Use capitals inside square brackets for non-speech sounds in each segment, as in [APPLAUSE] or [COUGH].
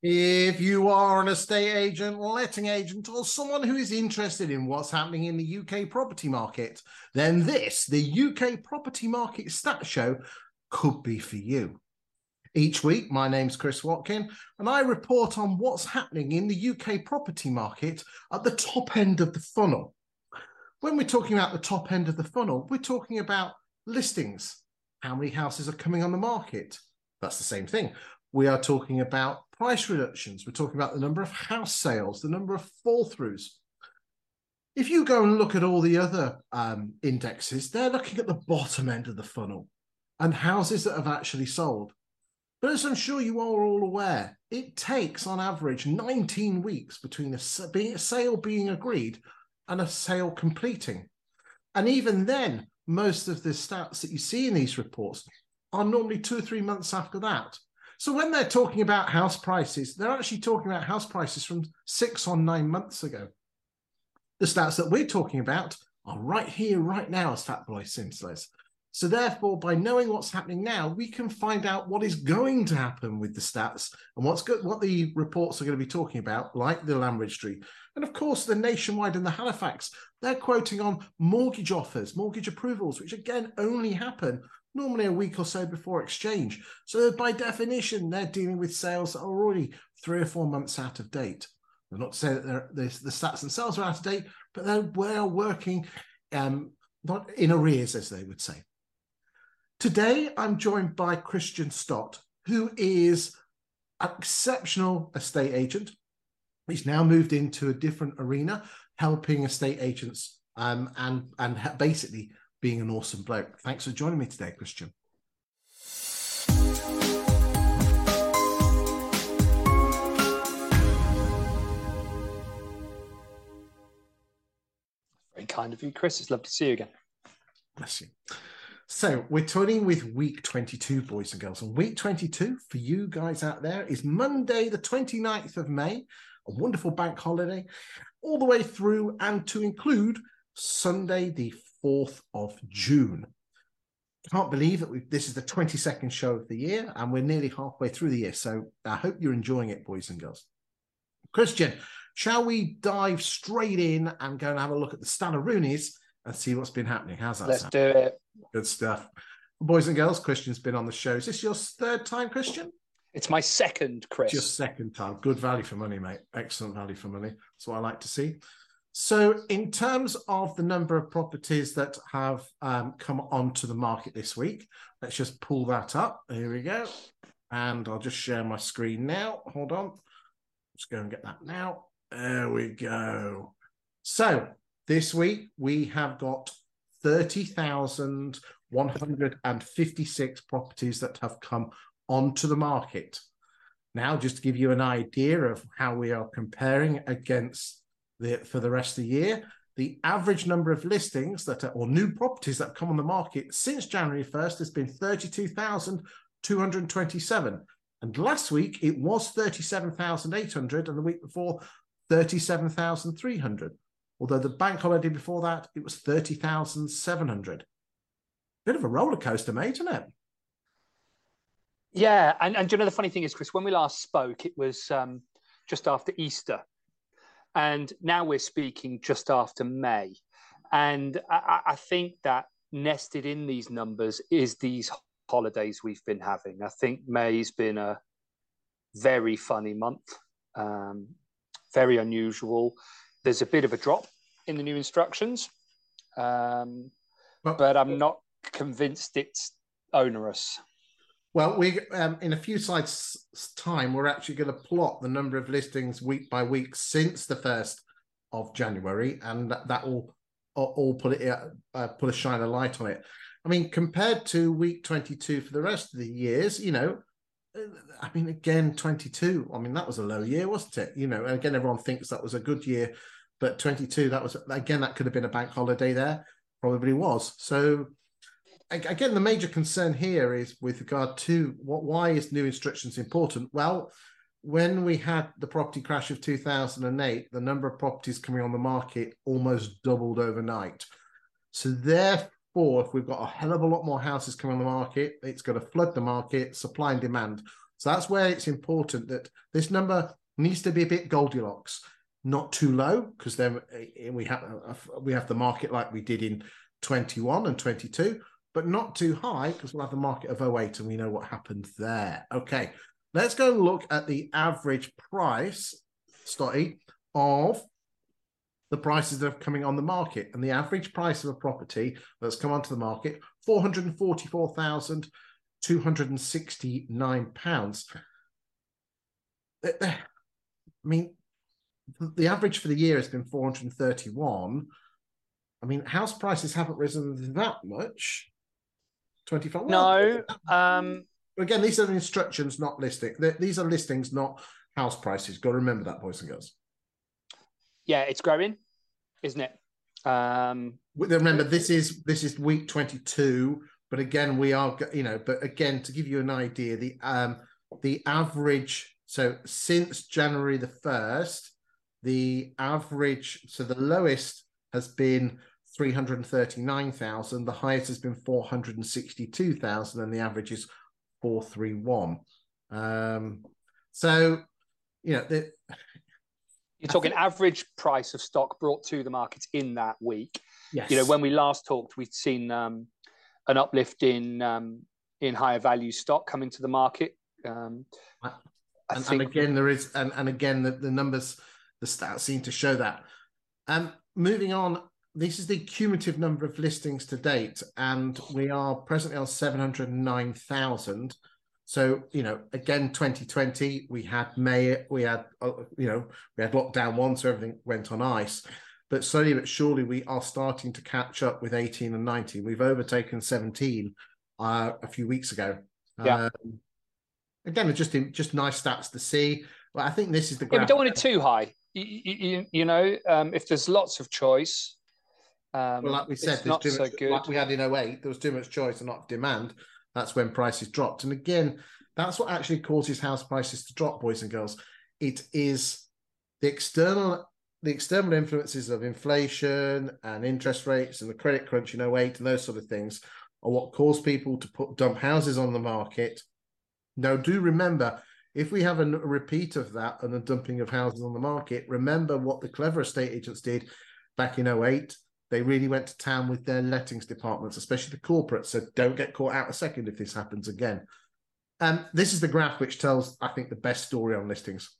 If you are an estate agent, letting agent, or someone who is interested in what's happening in the UK property market, then this, the UK Property Market Stat Show, could be for you. Each week, my name's Chris Watkin, and I report on what's happening in the UK property market at the top end of the funnel. When we're talking about the top end of the funnel, we're talking about listings. How many houses are coming on the market? That's the same thing. We are talking about price reductions. We're talking about the number of house sales, the number of fall throughs. If you go and look at all the other um, indexes, they're looking at the bottom end of the funnel and houses that have actually sold. But as I'm sure you are all aware, it takes on average 19 weeks between a, a sale being agreed and a sale completing. And even then, most of the stats that you see in these reports are normally two or three months after that. So when they're talking about house prices, they're actually talking about house prices from six or nine months ago. The stats that we're talking about are right here, right now, as Fatboy Slim says. So therefore, by knowing what's happening now, we can find out what is going to happen with the stats and what's good, what the reports are going to be talking about, like the land registry, and of course the nationwide and the Halifax. They're quoting on mortgage offers, mortgage approvals, which again only happen normally a week or so before exchange. So by definition, they're dealing with sales that are already three or four months out of date. I'm not to say that the, the stats themselves are out of date, but they're well working um, not in arrears, as they would say. Today, I'm joined by Kristian Stott, who is an exceptional estate agent. He's now moved into a different arena, helping estate agents um, and and basically being an awesome bloke. Thanks for joining me today, Kristian. Very kind of you, Chris. It's lovely to see you again. Bless you. So we're turning with week 22, boys and girls. And week 22 for you guys out there is Monday, the 29th of May, a wonderful bank holiday, all the way through and to include Sunday, the 4th of June. Can't believe that we this is the 22nd show of the year and we're nearly halfway through the year. So I hope you're enjoying it, boys and girls. Kristian, shall we dive straight in and go and have a look at the Stanaroonies and see what's been happening? How's that Let's sound? do it. Good stuff. Boys and girls, Kristian's been on the show. Is this your third time, Kristian? It's my second, Chris. Just second time. Good value for money, mate. Excellent value for money. That's what I like to see. So, in terms of the number of properties that have um, come onto the market this week, let's just pull that up. Here we go. And I'll just share my screen now. Hold on. Let's go and get that now. There we go. So, this week we have got 30,156 properties that have come onto the market. Now, just to give you an idea of how we are comparing against the for the rest of the year, the average number of listings that are, or new properties that have come on the market since January 1st has been 32,227. And last week it was 37,800, and the week before 37,300. Although the bank holiday before that, it was 30,700. Bit of a roller coaster, mate, isn't it? Yeah, and, and you know the funny thing is, Chris, when we last spoke, it was um, just after Easter, and now we're speaking just after May, and I, I think that nested in these numbers is these holidays we've been having. I think May's been a very funny month, um, very unusual there's a bit of a drop in the new instructions, um, but, but I'm not convinced it's onerous. Well, we um, in a few slides' time, we're actually going to plot the number of listings week by week since the first of January, and that, that will all put it uh, put a shine of light on it. I mean, compared to week 22 for the rest of the years, you know, uh, I mean, again, 22. I mean, that was a low year, wasn't it? You know, and again, everyone thinks that was a good year, but 22, that was again, that could have been a bank holiday there. Probably was. So, again, the major concern here is with regard to what why is new instructions important? Well, when we had the property crash of 2008, the number of properties coming on the market almost doubled overnight. So, therefore, if we've got a hell of a lot more houses coming on the market, it's going to flood the market, supply and demand. So that's where it's important that this number needs to be a bit Goldilocks, not too low, because then eh, we have we have the market like we did in 21 and 22, but not too high because we'll have the market of 08 and we know what happened there. Okay, let's go look at the average price, Stotty, of the prices that are coming on the market. And the average price of a property that's come onto the market, £444,269. Eh, eh, I mean, the average for the year has been 431. I mean, house prices haven't risen that much. 25. No. um, again, these are instructions, not listing. These are listings, not house prices. Got to remember that, boys and girls yeah, it's growing, isn't it? Um, Remember, this is this is week twenty two, but again, we are you know, but again, to give you an idea, the um the average. So since January the first, the average. So the lowest has been 339,000. The highest has been 462,000, and the average is 431. Um, so, you know, the, [LAUGHS] you're talking think... average price of stock brought to the markets in that week. Yes. You know, when we last talked, we'd seen um, an uplift in um, in higher value stock coming to the market. Um, and, think... and, again, there is, and, and again, the, the numbers, the stats seem to show that. Um, moving on, this is the cumulative number of listings to date, and we are presently on 709,000. So you know, again, 2020 we had May, we had uh, you know we had lockdown one, so everything went on ice. But slowly but surely, we are starting to catch up with 18 and 19. We've overtaken 17 uh, a few weeks ago. Yeah. Um, again, just just nice stats to see. But I think this is the. Yeah, we don't want it too high. You, you, you know, um, if there's lots of choice. Um, well, like we said, not too so much, good. Like we had in 08, there was too much choice and not demand that's when prices dropped. And again, that's what actually causes house prices to drop, boys and girls. It is the external the external influences of inflation and interest rates and the credit crunch in 08 and those sort of things are what cause people to put dump houses on the market. Now, do remember, if we have a repeat of that and a dumping of houses on the market, remember what the clever estate agents did back in 08 they really went to town with their lettings departments, especially the corporates. So don't get caught out a second if this happens again. Um, this is the graph which tells, I think, the best story on listings.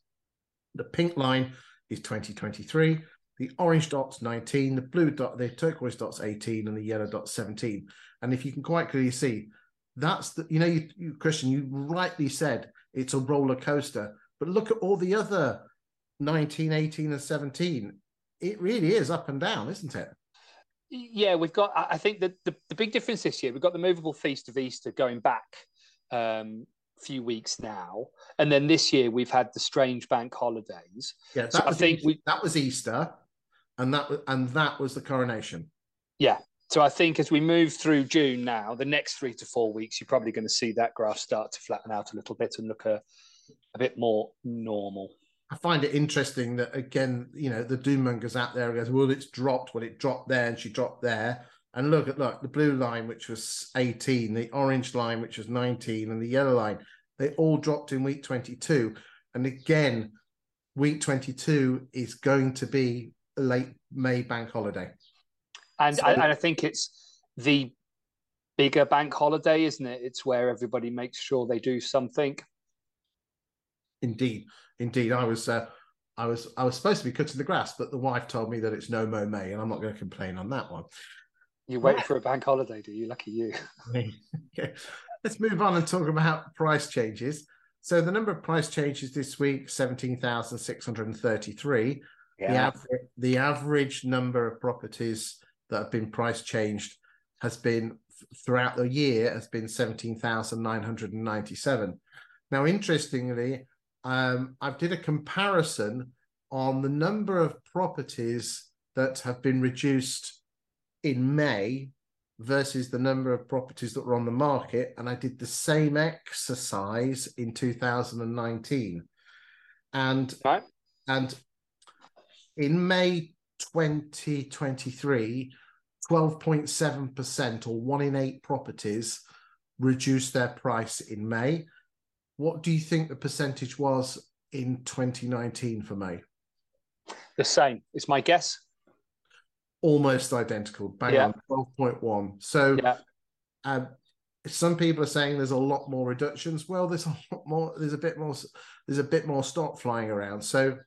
The pink line is 2023, the orange dot's 19, the blue dot, the turquoise dot's 18, and the yellow dot's 17. And if you can quite clearly see, that's the, you know, you, you Kristian, you rightly said it's a roller coaster, but look at all the other 19, 18, and 17. It really is up and down, isn't it? Yeah, we've got. I think that the, the big difference this year, we've got the movable feast of Easter going back um, a few weeks now, and then this year we've had the strange bank holidays. Yeah, that so was I think Easter, we, that was Easter, and that and that was the coronation. Yeah, so I think as we move through June now, the next three to four weeks, you're probably going to see that graph start to flatten out a little bit and look a, a bit more normal. I find it interesting that again, you know, the doom Mongers out there goes, well, it's dropped. Well, it dropped there, and she dropped there. And look at look the blue line, which was 18, the orange line, which was 19, and the yellow line. They all dropped in week 22. And again, week 22 is going to be a late May bank holiday. And, so, and I think it's the bigger bank holiday, isn't it? It's where everybody makes sure they do something. Indeed, indeed. I was, uh, I was, I was supposed to be cutting the grass, but the wife told me that it's no mo May, and I'm not going to complain on that one. You wait for a bank holiday, do you? Lucky you. [LAUGHS] [LAUGHS] okay. Let's move on and talk about price changes. So the number of price changes this week, 17,633. Yeah. The, average, the average number of properties that have been price changed has been throughout the year has been 17,997. Now, interestingly, um, I did a comparison on the number of properties that have been reduced in May versus the number of properties that were on the market. And I did the same exercise in 2019. And, right. and in May 2023, 12.7% or one in eight properties reduced their price in May what do you think the percentage was in 2019 for May? The same. It's my guess. Almost identical. Bang Yeah. on, 12.1. So Yeah. um, some people are saying there's a lot more reductions. Well, there's a lot more. There's a bit more. There's a bit more stock flying around. So,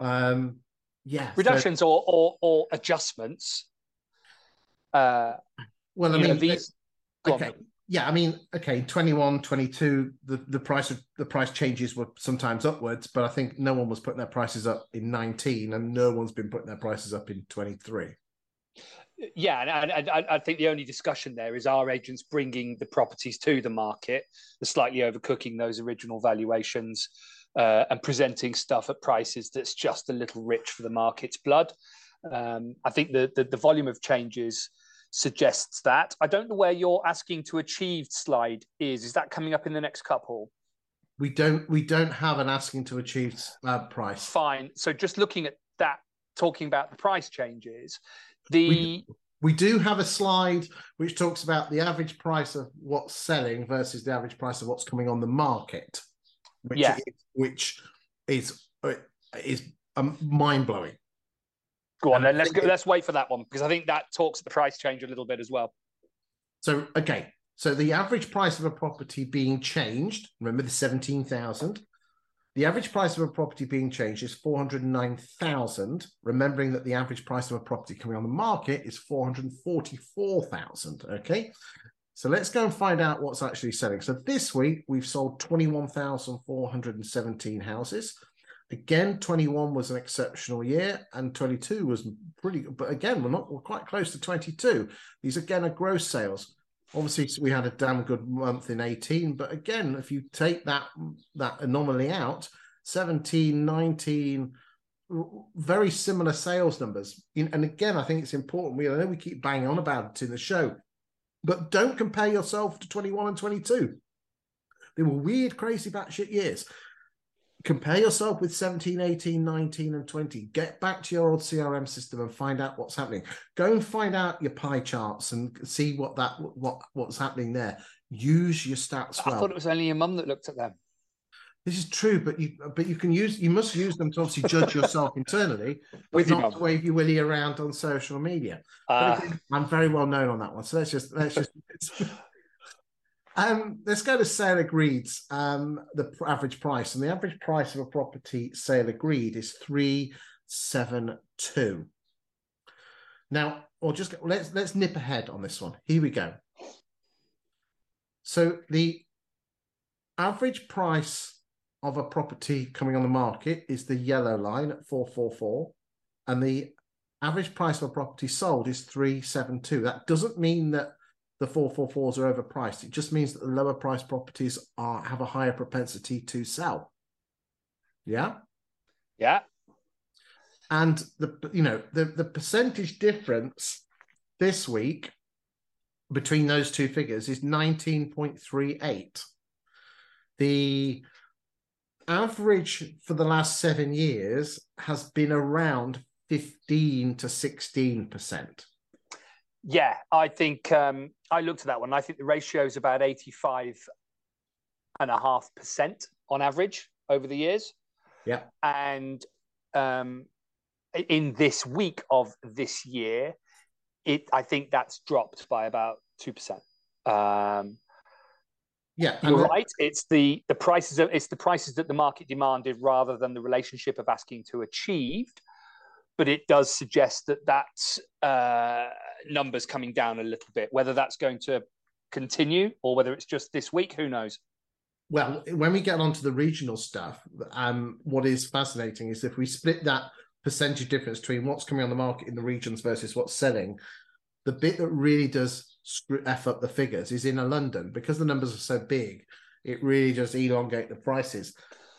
um, yeah, so- Reductions or, or or adjustments. Uh, well, I you know, mean, these. okay, yeah, I mean, okay, 21, 22, the the price of the price changes were sometimes upwards, but I think no one was putting their prices up in 19, and no one's been putting their prices up in 23. Yeah, and, and I think the only discussion there is our agents bringing the properties to the market, slightly overcooking those original valuations, uh, and presenting stuff at prices that's just a little rich for the market's blood. Um, I think the, the the volume of changes suggests that. I don't know where your asking to achieve slide is. Is that coming up in the next couple? We don't we don't have an asking to achieve uh, price. Fine. So just looking at that, talking about the price changes, the We do have a slide which talks about the average price of what's selling versus the average price of what's coming on the market, which Yeah. is, which is uh, is um, mind blowing. Go on then. Let's go, let's wait for that one because I think that talks the price change a little bit as well. So okay, so the average price of a property being changed. Remember the seventeen thousand. The average price of a property being changed is four hundred nine thousand. Remembering that the average price of a property coming on the market is four hundred forty four thousand. Okay, so let's go and find out what's actually selling. So this week we've sold twenty one thousand four hundred and seventeen houses. Again, 21 was an exceptional year, and 22 was pretty good. But again, we're not we're quite close to 22. These again are gross sales. Obviously, we had a damn good month in 18, but again, if you take that that anomaly out, 17, 19, very similar sales numbers. And again, I think it's important. We I know we keep banging on about it in the show, but don't compare yourself to 21 and 22. They were weird, crazy batshit years compare yourself with 17 18 19 and 20 get back to your old crm system and find out what's happening go and find out your pie charts and see what that what what's happening there use your stats well. I well thought it was only your mum that looked at them. this is true but you but you can use you must use them to obviously judge yourself [LAUGHS] internally With not to wave your willy around on social media Uh, I'm very well known on that one. So let's just let's just um let's go to sale agreed. Um the average price and the average price of a property sale agreed is three seven two. Now, or just let's let's nip ahead on this one. Here we go. So the average price of a property coming on the market is the yellow line at 444 and the average price of a property sold is 372 that doesn't mean that the 444s are overpriced. It just means that the lower price properties are have a higher propensity to sell. Yeah? Yeah, and the you know the the percentage difference this week between those two figures is 19.38 the average for the last 7 years has been around 15 to 16 percent yeah. I think um, I looked at that one. I think the ratio is about eighty-five and a half percent on average over the years. Yeah. and um, in this week of this year, it I think that's dropped by about two percent. Um, yeah You're right. It's the the prices. Of, it's the prices that the market demanded rather than the relationship of asking to achieved. But it does suggest that that uh, numbers coming down a little bit. Whether that's going to continue or whether it's just this week, who knows? well when we get onto the regional stuff um what is fascinating is if we split that percentage difference between what's coming on the market in the regions versus what's selling the bit that really does screw f up the figures is in london because the numbers are so big it really does elongate the prices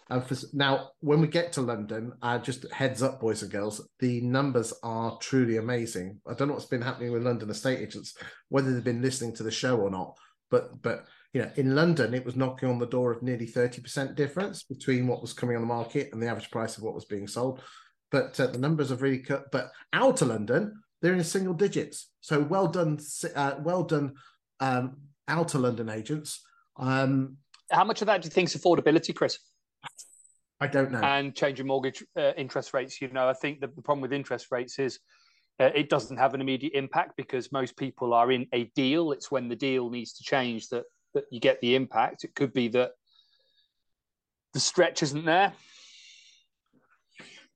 and for now when we get to london uh, just heads up boys and girls the numbers are truly amazing i don't know what's been happening with london estate agents whether they've been listening to the show or not but but you know, in London, it was knocking on the door of nearly 30% difference between what was coming on the market and the average price of what was being sold. But uh, the numbers have really cut. But outer London, they're in single digits. So well done, uh, well done, um, outer London agents. Um, how much of that do you think is affordability, Chris? I don't know. And changing mortgage uh, interest rates. You know, I think the, the problem with interest rates is uh, it doesn't have an immediate impact because most people are in a deal. It's when the deal needs to change that that you get the impact. It could be that the stretch isn't there.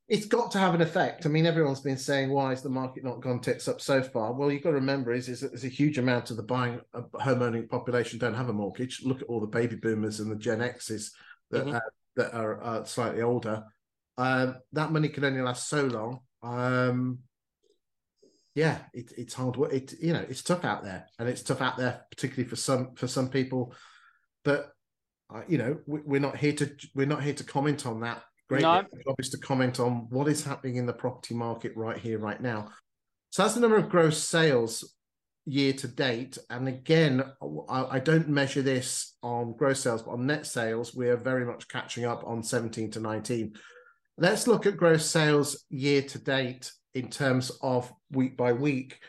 It's got to have an effect. I mean, everyone's been saying, why has the market not gone tits up so far? Well, you've got to remember is, is that there's a huge amount of the buying uh, home owning population don't have a mortgage. Look at all the baby boomers and the Gen X's that, mm-hmm. uh, that are uh, slightly older. Um, that money can only last so long. Um, yeah, it, it's hard work. It you know it's tough out there, and it's tough out there, particularly for some for some people. But uh, you know, we, are not here to we're not here to comment on that. Great, no. job is to comment on what is happening in the property market right here, right now. So that's the number of gross sales year to date. And again, I, I don't measure this on gross sales, but on net sales, we are very much catching up on 17 to 19. Let's look at gross sales year to date in terms of week by week.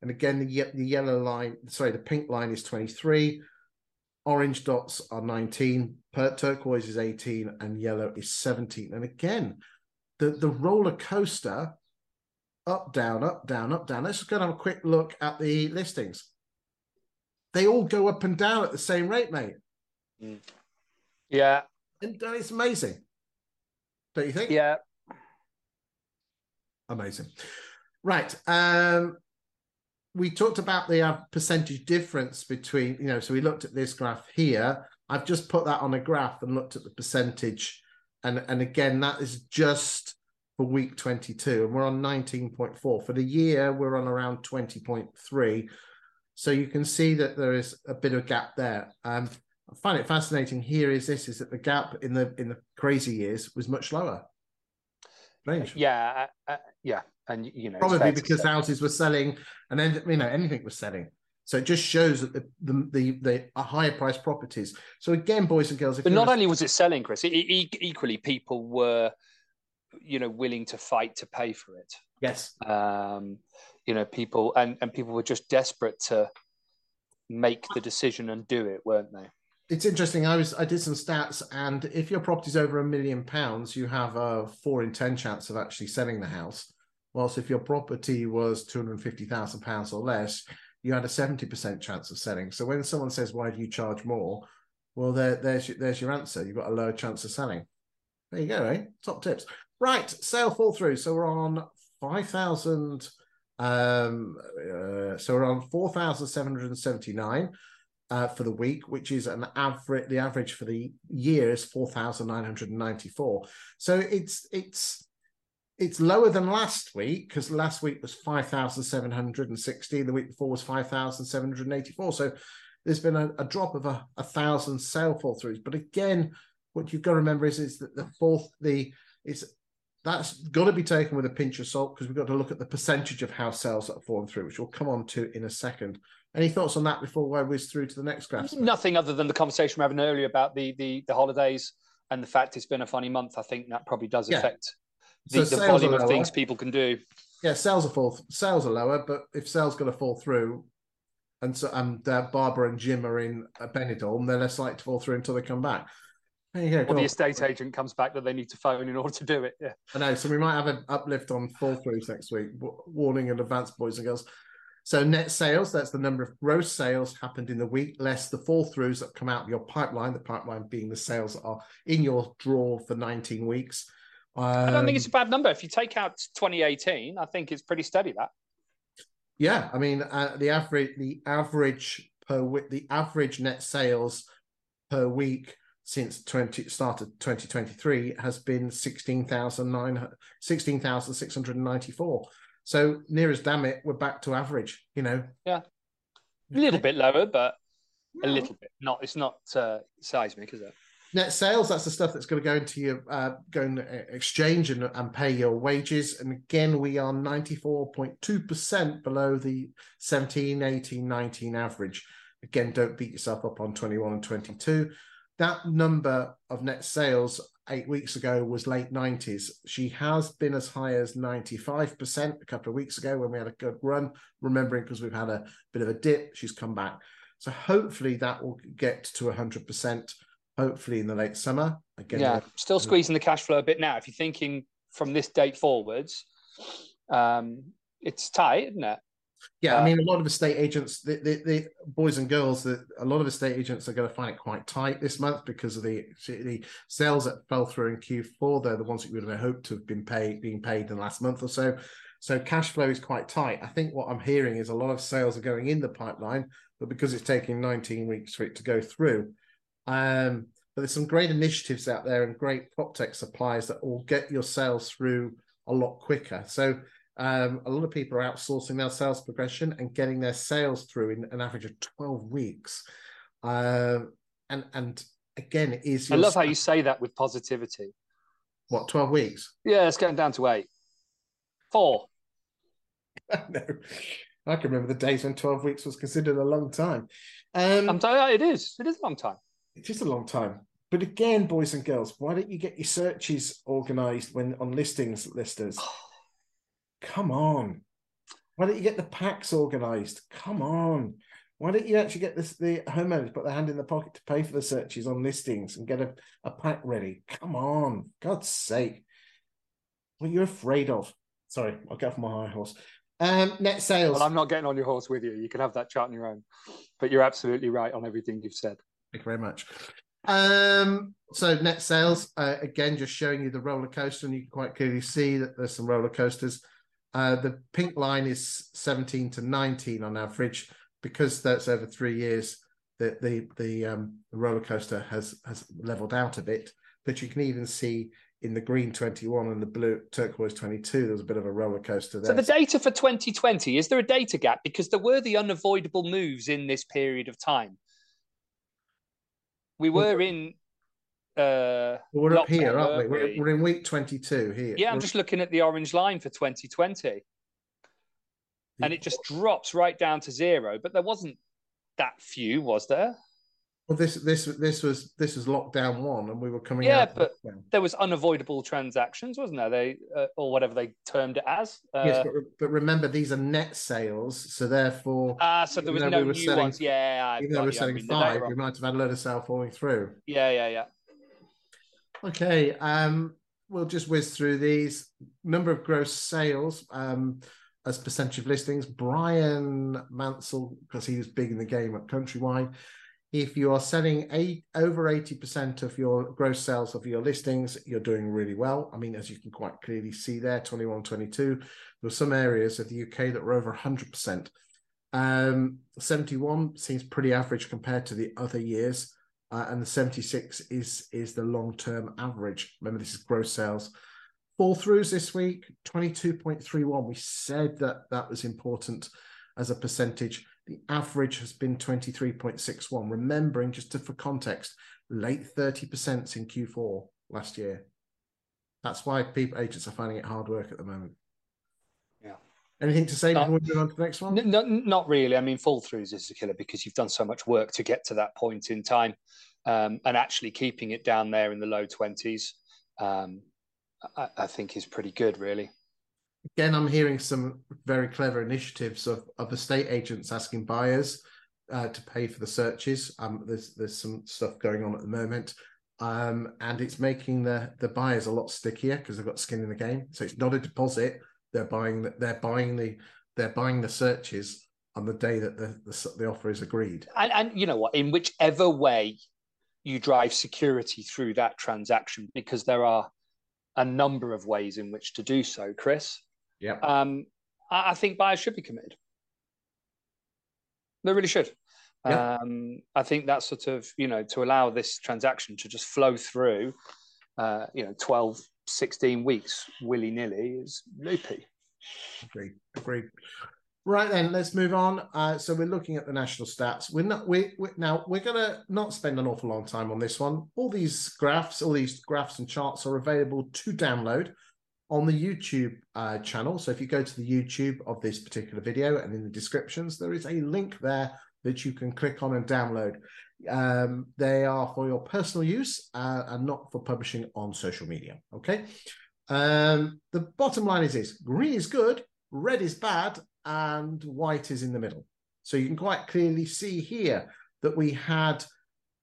And again, the, the yellow line, sorry, the pink line is 23, orange dots are 19, turquoise is 18, and yellow is 17. And again, the, the roller coaster up, down, up, down, up, down. Let's just go and have a quick look at the listings. They all go up and down at the same rate, mate. Mm. Yeah. And, and it's amazing. Don't you think? Yeah. Amazing. Right. Um, we talked about the uh, percentage difference between, you know, so we looked at this graph here. I've just put that on a graph and looked at the percentage. And, and again, that is just for week 22, and we're on 19.4. For the year, we're on around 20.3. So you can see that there is a bit of gap there. Um, I find it fascinating here is this is that the gap in the in the crazy years was much lower. Yeah, uh, uh, yeah, and you know probably because houses were selling, and then you know anything was selling. So it just shows that the the the, the higher priced properties. So again, boys and girls, but not only was it selling, Chris, it, it, equally people were, you know, willing to fight to pay for it. Yes. Um, you know, people and and people were just desperate to make the decision and do it, weren't they? it's interesting. I was I did some stats, and if your property's over a million pounds, you have a four in ten chance of actually selling the house. Whilst if your property was two hundred fifty thousand pounds or less, you had a seventy percent chance of selling. So when someone says, "Why do you charge more?" Well, there, there's there's your answer. You've got a lower chance of selling. There you go, eh? Top tips. Right, sale fall through. So we're on five thousand. Um, uh, so we're on four thousand seven hundred seventy nine uh, for the week, which is an average. The average for the year is four thousand nine hundred ninety four. So it's it's it's lower than last week because last week was five thousand seven hundred and sixty. The week before was five thousand seven hundred eighty four. So there's been a, a drop of a, a thousand sale fall throughs. But again, what you've got to remember is is that the fourth the it's that's got to be taken with a pinch of salt because we've got to look at the percentage of house sales that have fallen through, which we'll come on to in a second. Any thoughts on that before I whiz through to the next graph? Nothing other than the conversation we are having earlier about the the, the holidays and the fact it's been a funny month. I think that probably does affect the, so the volume of things people can do. Yeah, sales are fall sales are lower, but if sales going to fall through, and so and uh, Barbara and Jim are in Benidorm, they're less likely to fall through until they come back. Yeah, or the estate agent comes back that they need to phone in order to do it. Yeah, I know. So we might have an uplift on fall throughs next week. Warning in advance, boys and girls. So net sales, that's the number of gross sales happened in the week, less the fall throughs that come out of your pipeline, the pipeline being the sales that are in your draw for 19 weeks. Um, I don't think it's a bad number. If you take out 2018, I think it's pretty steady that. Yeah, I mean uh, the average the average per week the average net sales per week since 20 started 2023 has been 16,694. 16, so near as damn it, we're back to average. You know. Yeah. A little bit lower, but a little bit. Not. It's not uh, seismic, is it? Net sales. That's the stuff that's going to go into your uh, going exchange and, and pay your wages. And again, we are ninety four point two percent below the 17, 18, 19 average. Again, don't beat yourself up on 21 and 22. That number of net sales eight weeks ago was late 90s. She has been as high as 95% a couple of weeks ago when we had a good run, remembering because we've had a bit of a dip, she's come back. So hopefully that will get to 100%. hopefully in the late summer. Again, yeah, still squeezing the cash flow a bit now. If you're thinking from this date forwards, um, it's tight, isn't it? Yeah, I mean, a lot of estate agents, the, the, the boys and girls, the, a lot of estate agents are going to find it quite tight this month because of the the sales that fell through in Q4. They're the ones that we would have hoped to have been paid, being paid in the last month or so. So cash flow is quite tight. I think what I'm hearing is a lot of sales are going in the pipeline, but because it's taking 19 weeks for it to go through, um, but there's some great initiatives out there and great prop tech suppliers that will get your sales through a lot quicker. So um, a lot of people are outsourcing their sales progression and getting their sales through in an average of 12 weeks. Um, and and again, is I love how you say that with positivity. What, 12 weeks? Yeah, it's getting down to eight. Four. [LAUGHS] no. I can remember the days when 12 weeks was considered a long time. Um, I'm telling you, it is. It is a long time. It is a long time. But again, boys and girls, why don't you get your searches organized when on listings listers? Come on. Why don't you get the packs organized? Come on. Why don't you actually get this, the homeowners put their hand in the pocket to pay for the searches on listings and get a, a pack ready? Come on. God's sake. What are you afraid of? Sorry, I'll get off my high horse. Um, net sales. Well, I'm not getting on your horse with you. You can have that chart on your own. But you're absolutely right on everything you've said. Thank you very much. Um, so net sales, uh, again, just showing you the roller coaster, and you can quite clearly see that there's some roller coasters. Uh, the pink line is 17 to 19 on average because that's over three years. The the the, um, roller coaster has has leveled out a bit, but you can even see in the green 21 and the blue turquoise 22 there's a bit of a roller coaster there so the data for 2020 is there a data gap? Because there were the unavoidable moves in this period of time. We were in uh we're up here aren't we? We're, we're, in week 22 here yeah i'm we're... just looking at the orange line for 2020 and it just drops right down to zero but there wasn't that few was there well, this this this was this was lockdown one, and we were coming yeah, out. but there was unavoidable transactions, wasn't there? They uh, or whatever they termed it as. Uh, yes, but, but, remember these are net sales, so therefore. Ah, uh, so there was no we new selling, ones. Yeah, even though we are selling five, we might have had a load of sale falling through. Yeah, yeah, yeah. Okay, um, we'll just whiz through these. Number of gross sales. Um, as percentage of listings, Brian Mansell, because he was big in the game at Countrywide, if you are selling eight, over 80% of your gross sales of your listings, you're doing really well. I mean, as you can quite clearly see there, 21, 22, there were some areas of the UK that were over 100%. Um, 71 seems pretty average compared to the other years. Uh, and the 76 is is the long-term average. Remember, this is gross sales. Fall throughs this week, 22.31. We said that that was important as a percentage. The average has been 23.61. Remembering, just to, for context, late 30% in Q4 last year. That's why people agents are finding it hard work at the moment. Anything to say before we move on to the next one? No, not really. I mean, fall throughs is a killer because you've done so much work to get to that point in time, um, and actually keeping it down there in the low twenties, um, I, I, think is pretty good, really again, I'm hearing some very clever initiatives of, of estate agents asking buyers uh, to pay for the searches. Um, there's there's some stuff going on at the moment, um, and it's making the the buyers a lot stickier because they've got skin in the game. So it's not a deposit; they're buying the, they're buying the they're buying the searches on the day that the the, the offer is agreed. And, and you know what? In whichever way you drive security through that transaction, because there are a number of ways in which to do so, Chris. Yeah. Um, I, I, think buyers should be committed. They really should. Yeah. Um, I think that's sort of, you know, to allow this transaction to just flow through, uh, you know, 12, 16 weeks willy nilly is loopy. Agreed. Agreed. Right then, let's move on. Uh, so we're looking at the national stats. We're not we, now we're gonna not spend an awful long time on this one. All these graphs, all these graphs and charts are available to download on the YouTube uh, channel. So if you go to the YouTube of this particular video and in the descriptions, there is a link there that you can click on and download. Um, they are for your personal use uh, and not for publishing on social media. Okay. Um, the bottom line is this green is good, red is bad, and white is in the middle. So you can quite clearly see here that we had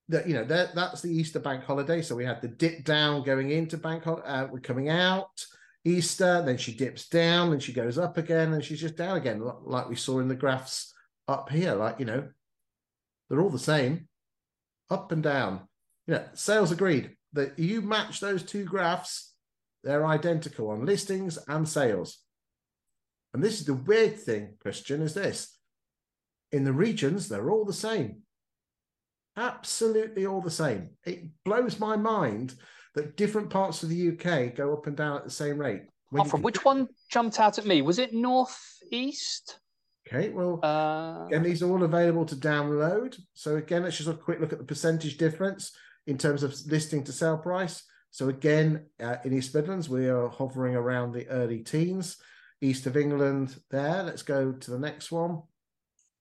that you know that that's the Easter bank holiday. So we had the dip down going into bank. Uh, we're coming out Easter, then she dips down, and she goes up again, and she's just down again, like we saw in the graphs up here. Like you know, they're all the same, up and down. You know, sales agreed that you match those two graphs, they're identical on listings and sales. And this is the weird thing, Kristian, is this. In the regions, they're all the same absolutely all the same. It blows my mind that different parts of the UK go up and down at the same rate. Oh, from which one jumped out at me? Was it northeast? Okay, well, uh... again, these are all available to download. So again, let's just have a quick look at the percentage difference in terms of listing to sale price. So again, uh, in East Midlands, we are hovering around the early teens. East of England, there. Let's go to the next one.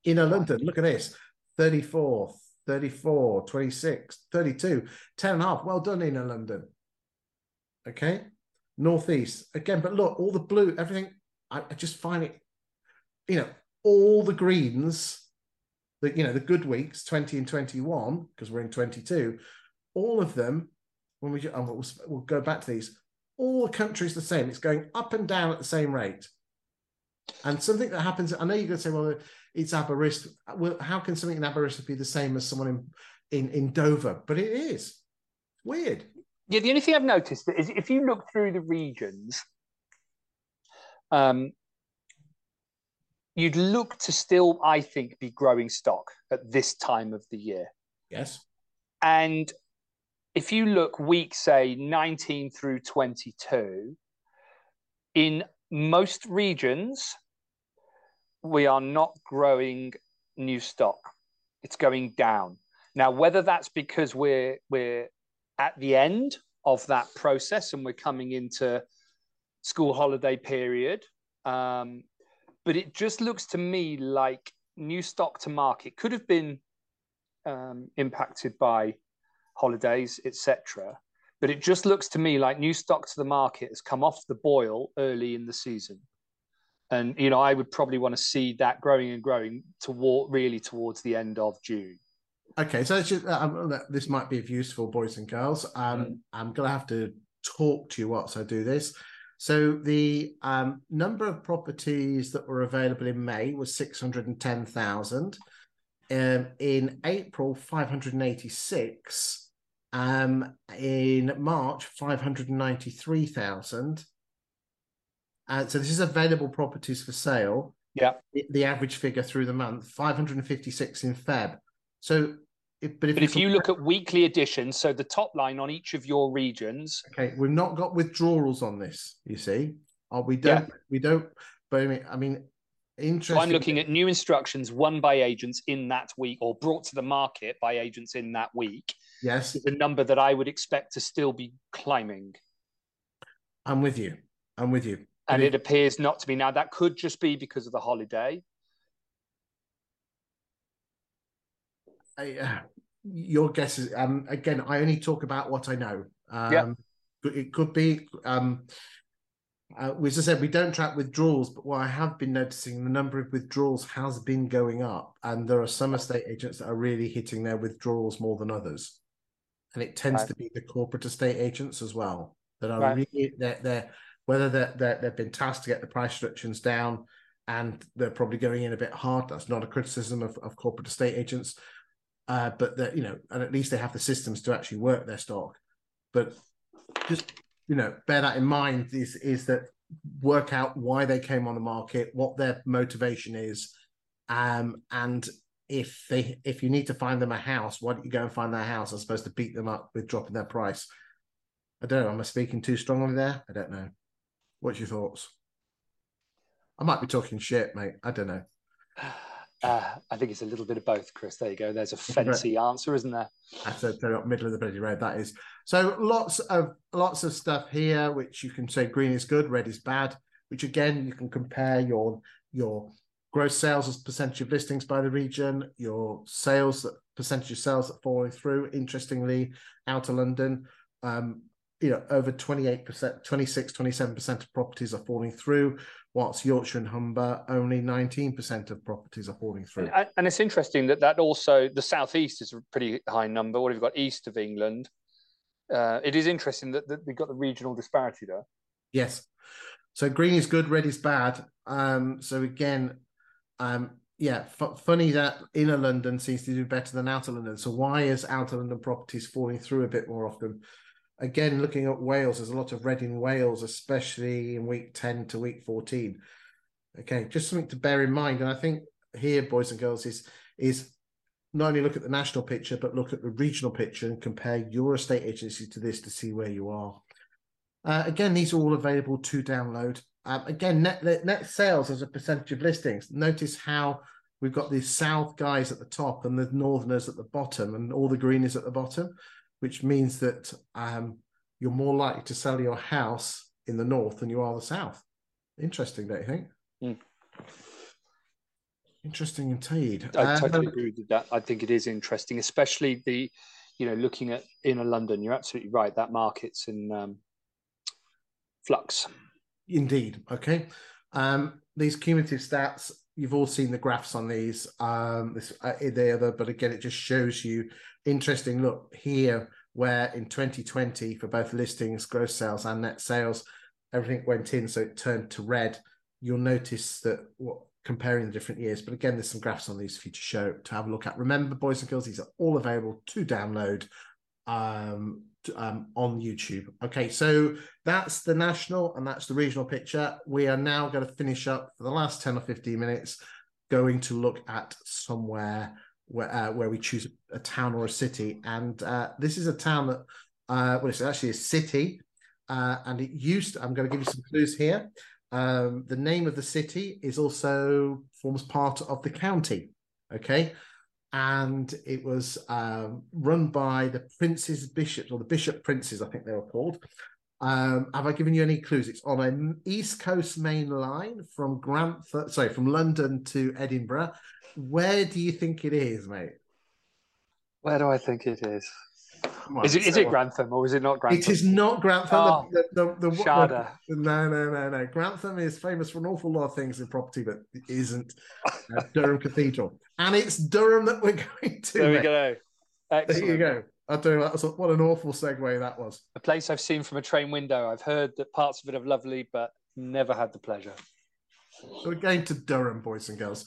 Inner London, look at this, 34th, 34, 26, 32, 10 and a half. Well done, Inner London. Okay. Northeast. Again, but look, all the blue, everything, I, I just find it, you know, all the greens, that you know, the good weeks, 20 and 21, because we're in 22, all of them, when we, oh, we'll, we'll go back to these, all the countries the same. It's going up and down at the same rate. And something that happens, I know you're going to say, well, it's Aberystwyth. Well, how can something in Aberystwyth be the same as someone in, in, in Dover? But it is. Weird. Yeah, the only thing I've noticed is if you look through the regions, um, you'd look to still, I think, be growing stock at this time of the year. Yes. And if you look week, say, 19 through 22, in most regions, we are not growing new stock. It's going down. Now, whether that's because we're we're at the end of that process and we're coming into school holiday period, um, but it just looks to me like new stock to market could have been um, impacted by holidays, etc. But it just looks to me like new stock to the market has come off the boil early in the season and you know I would probably want to see that growing and growing toward really towards the end of June. Okay, so just, uh, this might be of useful, boys and girls. Um, mm. I'm going to have to talk to you whilst I do this. So the um, number of properties that were available in May was 610,000. Um, in April, 586. Um, in March, 593,000. Uh, so this is available properties for sale. Yeah. The, the average figure through the month, 556 in Feb. So, if, but if, but if you look at weekly additions, so the top line on each of your regions. Okay, we've not got withdrawals on this. You see, oh, we don't. Yeah. We don't. But I mean, I mean, interesting. So I'm looking at new instructions won by agents in that week, or brought to the market by agents in that week. Yes, the number that I would expect to still be climbing. I'm with you. I'm with you and it appears not to be now. That could just be because of the holiday. Uh, your guess is um, again. I only talk about what I know. Um, yeah. It could be. Um, uh, as I said, we don't track withdrawals, but what I have been noticing, the number of withdrawals has been going up, and there are some estate agents that are really hitting their withdrawals more than others, and it tends right. to be the corporate estate agents as well that are right. really they're, they're whether they're, they're, they've been tasked to get the price reductions down and they're probably going in a bit hard. That's not a criticism of, of corporate estate agents, uh, but that you know, and at least they have the systems to actually work their stock. But just you know, bear that in mind. Is is that work out why they came on the market, what their motivation is, um, and if they if you need to find them a house, why don't you go and find their house as opposed to beat them up with dropping their price? I don't know. Am I speaking too strongly there? I don't know. What's your thoughts? I might be talking shit, mate. I don't know. [SIGHS] [SIGHS] [SIGHS] Uh, I think it's a little bit of both, Chris. There you go. There's a fancy answer, isn't there? That's the middle of the bloody road. That is. So lots of lots of stuff here, which you can say green is good, red is bad. Which again, you can compare your your gross sales as percentage of listings by the region, your sales percentage of sales that falling through. Interestingly, out of London, um, you know, over 28%, 26, 27% of properties are falling through, whilst Yorkshire and Humber, only 19% of properties are falling through. And, and it's interesting that that also, the southeast is a pretty high number. What have you got east of England? Uh, it is interesting that, that we've got the regional disparity there. Yes. So green is good, red is bad. Um, so again, um, yeah, f- funny that inner London seems to do better than outer London. So why is outer London properties falling through a bit more often? Again, looking at Wales, there's a lot of red in Wales, especially in week 10 to week 14. Okay, just something to bear in mind. And I think here, boys and girls, is is not only look at the national picture, but look at the regional picture and compare your estate agency to this to see where you are. Uh, again, these are all available to download. Um, again, net net sales as a percentage of listings. Notice how we've got the south guys at the top and the northerners at the bottom, and all the green is at the bottom, which means that um, you're more likely to sell your house in the north than you are the south. Interesting, don't you think? Mm. Interesting indeed. I totally um, agree with that. I think it is interesting, especially the, you know, looking at inner London. You're absolutely right. That market's in um, flux. Indeed. Okay. Um, these cumulative stats, you've all seen the graphs on these. Um, this uh, the other, but again, it just shows you interesting. Look here, where in 2020 for both listings, gross sales, and net sales, everything went in, so it turned to red. You'll notice that what comparing the different years. But again, there's some graphs on these for you to show to have a look at. Remember, boys and girls, these are all available to download um, um, on YouTube. Okay, so that's the national and that's the regional picture. We are now going to finish up for the last 10 or 15 minutes, going to look at somewhere where, uh, where we choose a town or a city. And uh, this is a town that, uh, well, it's actually a city. Uh, and it used, I'm going to give you some clues here. Um, the name of the city is also forms part of the county. Okay. And it was um, run by the princes, bishops, or the bishop princes, I think they were called. Um, have I given you any clues? It's on an East Coast main line from Grantham, sorry, from London to Edinburgh. Where do you think it is, mate? Where do I think it is? On, is it is it Grantham or is it not Grantham? It is not Grantham. Oh, the, the, the, Shada. no, no, no, no. Grantham is famous for an awful lot of things in property, but it isn't uh, Durham Cathedral. And it's Durham that we're [LAUGHS] going to. There we go. Excellent. There you go. I do. That's what an awful segue that was. A place I've seen from a train window. I've heard that parts of it are lovely, but never had the pleasure. So we're going to Durham, boys and girls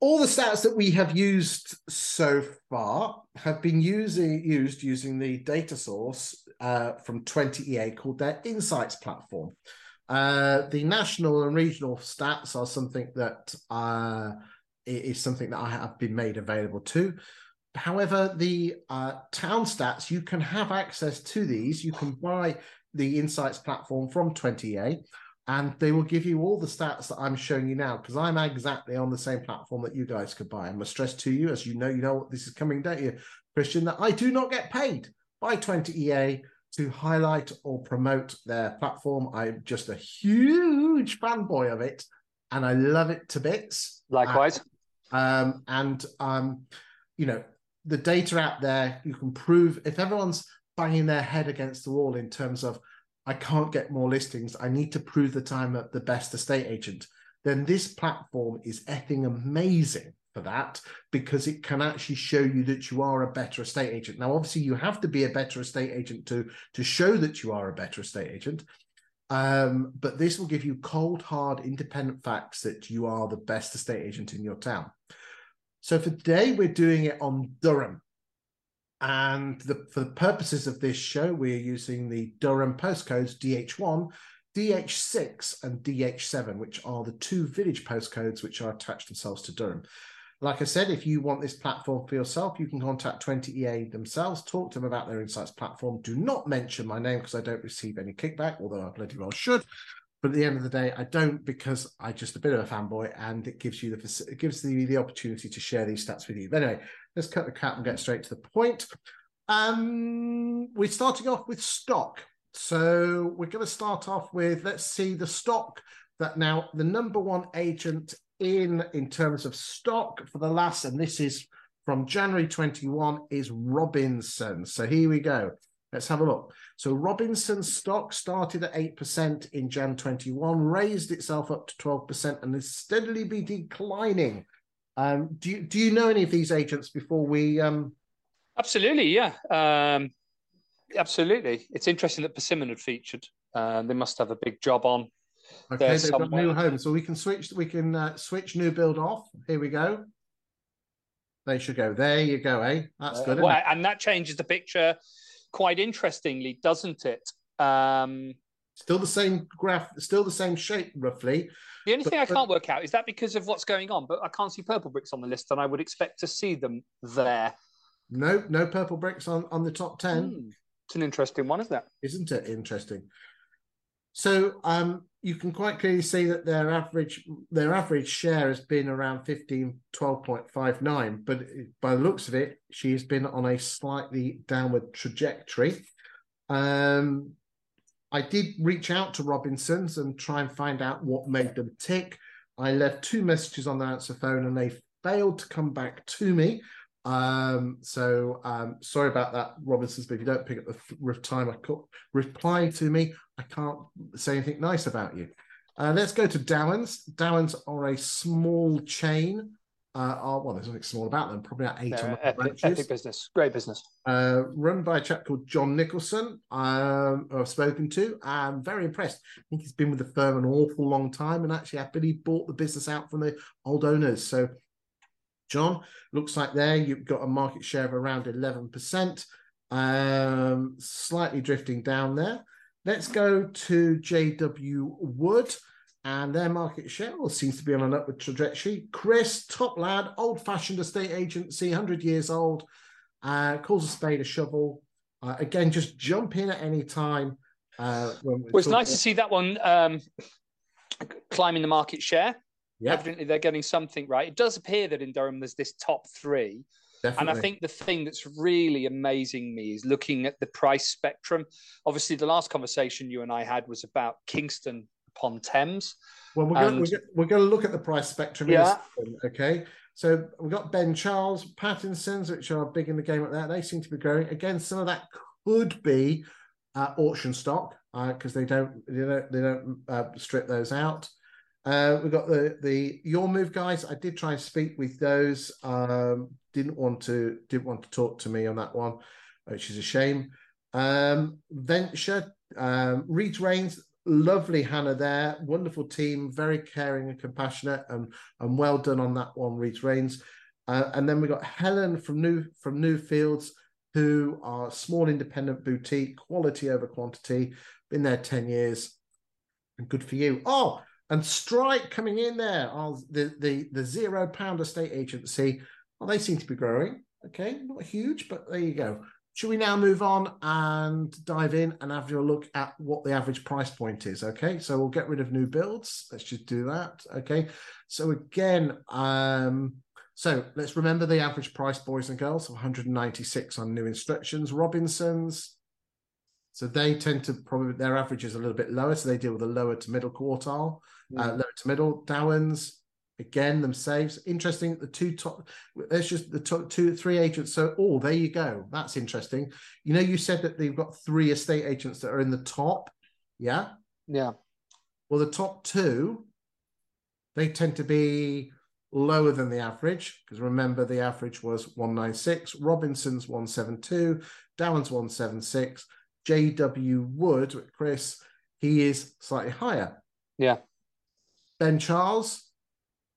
all the stats that we have used so far have been using used using the data source uh, from 20EA called their Insights platform. Uh, the national and regional stats are something that uh, is something that I have been made available to. However, the uh, town stats you can have access to these. You can buy the Insights platform from 20EA and they will give you all the stats that I'm showing you now because I'm exactly on the same platform that you guys could buy. I must stress to you, as you know, you know what this is coming, don't you, Kristian, that I do not get paid by 20EA to highlight or promote their platform. I'm just a huge fanboy of it and I love it to bits. Likewise. Um, and um, you know, the data out there, you can prove if everyone's banging their head against the wall in terms of I can't get more listings. I need to prove that I'm the best estate agent. Then this platform is effing amazing for that because it can actually show you that you are a better estate agent. Now, obviously, you have to be a better estate agent to to show that you are a better estate agent. Um, but this will give you cold, hard, independent facts that you are the best estate agent in your town. So for today, we're doing it on Durham. And the, for the purposes of this show, we're using the Durham postcodes DH1, DH6, and DH7, which are the two village postcodes which are attached themselves to Durham. Like I said, if you want this platform for yourself, you can contact 20EA themselves, talk to them about their insights platform. Do not mention my name because I don't receive any kickback, although I bloody well should. But at the end of the day, I don't because I'm just a bit of a fanboy, and it gives you the it gives the the opportunity to share these stats with you. But anyway, let's cut the cap and get straight to the point. Um, we're starting off with stock. So we're going to start off with let's see the stock that now the number one agent in in terms of stock for the last, and this is from January 21 is Robinson. So here we go. Let's have a look. So Robinson's stock started at 8% in Jan 21, raised itself up to 12%, and has steadily been declining. Um, do, you, do you know any of these agents before we. Um... Absolutely, yeah. Um, absolutely. It's interesting that Persimmon had featured. Uh, they must have a big job on. Okay, they've somewhere. got new homes. So we can switch we can uh, switch new build off. Here we go. They should go. There you go, eh? That's good. Uh, well, and that changes the picture quite interestingly, doesn't it? Um, still the same graph, still the same shape, roughly. The only but, thing I can't work out is that because of what's going on, but I can't see purple bricks on the list, and I would expect to see them there. No, no purple bricks on on the top ten. Hmm. It's an interesting one, isn't it? Isn't it interesting? So um, you can quite clearly see that their average their average share has been around 15 12.59 but by the looks of it she's been on a slightly downward trajectory um, i did reach out to robinsons and try and find out what made them tick i left two messages on the answer phone and they failed to come back to me um, so um, sorry about that, Robinsons. But if you don't pick up the time I could reply to me, I can't say anything nice about you. Uh, let's go to Dowens. Dowens are a small chain. Uh, are, well, there's nothing small about them. Probably about eight or nine epic, epic business, great business. Uh, run by a chap called John Nicholson. Um, I've spoken to. I'm very impressed. I think he's been with the firm an awful long time, and actually, I believe bought the business out from the old owners. So John, looks like there you've got a market share of around 11%, um, slightly drifting down there. Let's go to JW Wood, and their market share seems to be on an upward trajectory. Chris, top lad, old fashioned estate agency, 100 years old, uh, calls a spade a shovel. Uh, again, just jump in at any time. Uh, well, it's nice to see that one um, climbing the market share. Yeah. Evidently, they're getting something right. It does appear that in Durham there's this top three. Definitely. And I think the thing that's really amazing me is looking at the price spectrum. Obviously, the last conversation you and I had was about Kingston upon Thames. Well, we're going, and... we're going to look at the price spectrum. Yeah. Okay. So we've got Ben Charles, Pattinson's, which are big in the game at that. They seem to be growing. Again, some of that could be uh, auction stock because uh, they don't they don't, they don't uh, strip those out. Uh, we've got the the your move guys. I did try and speak with those. Um, didn't want to didn't want to talk to me on that one, which is a shame. Um, Venture, um, Reed Rains, lovely Hannah there, wonderful team, very caring and compassionate, and and well done on that one, Reed Rains. Uh, and then we got Helen from New from Newfields, who are small independent boutique, quality over quantity. Been there ten years, and good for you. Oh, and Strike coming in there, oh, the, the, the zero pound estate agency. Well, they seem to be growing. Okay, not huge, but there you go. Should we now move on and dive in and have a look at what the average price point is? Okay, so we'll get rid of new builds. Let's just do that. Okay, so again, um, so let's remember the average price, boys and girls, 196 on new instructions. Robinsons, so they tend to probably their average is a little bit lower, so they deal with a lower to middle quartile uh, mm. lower to middle. Dowens again themselves. Interesting. The two top. There's just the top two, three agents. So oh, there you go. That's interesting. You know, you said that they've got three estate agents that are in the top. Yeah. Yeah. Well, the top two, they tend to be lower than the average because remember the average was 196 robinson's 172 dowens 176 jw wood chris he is slightly higher yeah Ben Charles,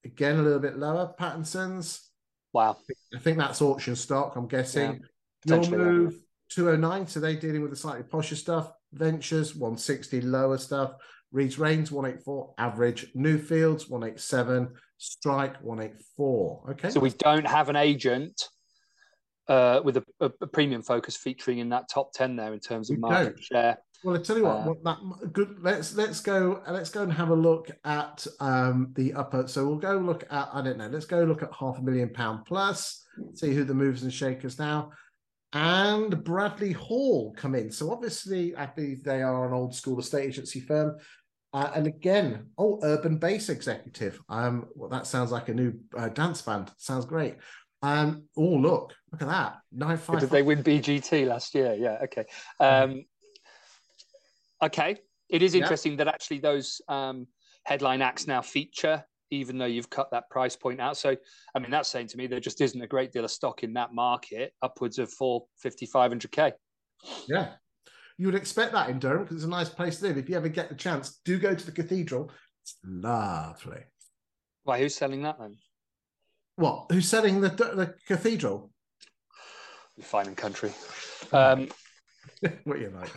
again a little bit lower. Pattinson's. Wow. I think that's auction stock, I'm guessing. Yeah, Your move, 209. So they're dealing with the slightly posher stuff. Ventures, 160, lower stuff. Reeds Rains, 184. Average. Newfields, 187. Strike, 184. Okay. So we don't have an agent uh, with a, a, premium focus featuring in that top 10 there in terms of market share. Well, I tell you what, uh, what that good. Let's let's go. Let's go and have a look at um, the upper. So we'll go look at. I don't know. Let's go look at half a million pound plus. See who the movers and shakers now. And Bradley Hall come in. So obviously, I believe they are an old school estate agency firm. Uh, and again, oh, urban base executive. Um, well, that sounds like a new uh, dance band. Sounds great. Um, oh look, look at that. Nine five. Did they win BGT last year? Yeah. Okay. Um, okay. It is interesting yeah. that actually those um, headline acts now feature, even though you've cut that price point out. So, I mean, that's saying to me there just isn't a great deal of stock in that market, upwards of 450, 500k. Yeah. You would expect that in Durham because it's a nice place to live. If you ever get the chance, do go to the cathedral. It's lovely. Why? Who's selling that then? What? Who's selling the the cathedral? Fine and country. Um, [LAUGHS] what you like?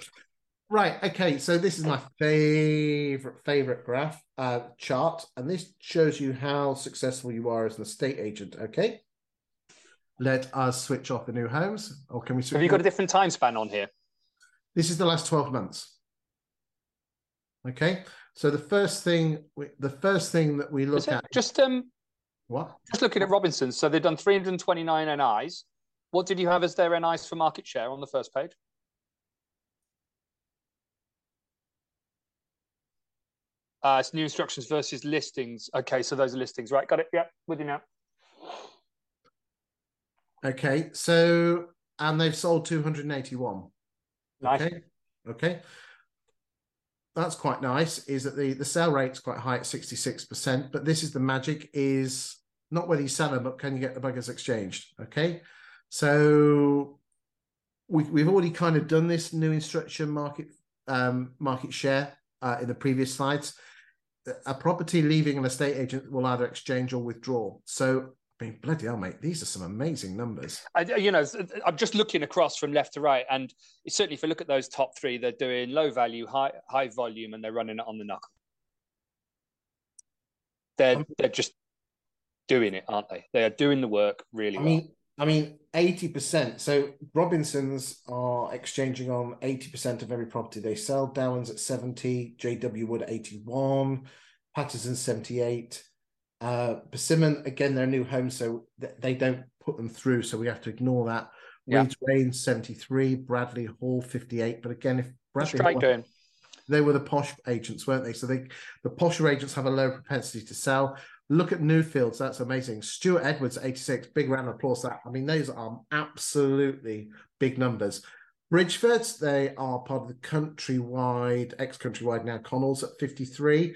Right. Okay. So this is my favorite favorite graph uh, chart, and this shows you how successful you are as an estate agent. Okay. Let us switch off the new homes, or can we? Switch Have you got a different time span on here? This is the last twelve months. Okay. So the first thing, we, the first thing that we look at, just um, what? Just looking at Robinson's, so they've done 329 NIs. What did you have as their NIs for market share on the first page? Uh, it's new instructions versus listings. Okay, so those are listings, right? Got it. Yeah, with you now. Okay, so and they've sold 281. Nice. Okay. Okay. That's quite nice. Is that the the sell rate's quite high at 66%, but this is the magic is not whether you sell them, but can you get the buggers exchanged? Okay. So we, we've already kind of done this new instruction market um, market share uh, in the previous slides a property leaving an estate agent will either exchange or withdraw. So, I mean, bloody hell, mate, these are some amazing numbers. I, you know, I'm just looking across from left to right, and certainly if you look at those top three, they're doing low value, high high volume, and they're running it on the knuckle. They're they're just doing it, aren't they? They are doing the work really I well. Mean, I mean, 80%. So Robinsons are exchanging on 80% of every property they sell. Dowlan's at 70, JW Wood 81, Pattinson 78. Uh, Persimmon, again, they're new homes, so th- they don't put them through, so we have to ignore that. Yeah. Reeds Rains 73, Bradley Hall 58. But again, if Bradley Hall, doing? they were the posh agents, weren't they? So they the posher agents have a low propensity to sell. Look at Newfields. That's amazing. Stuart Edwards, 86. Big round of applause. That I mean, those are absolutely big numbers. Bridgfords, they are part of the countrywide, ex countrywide now, Connells at 53.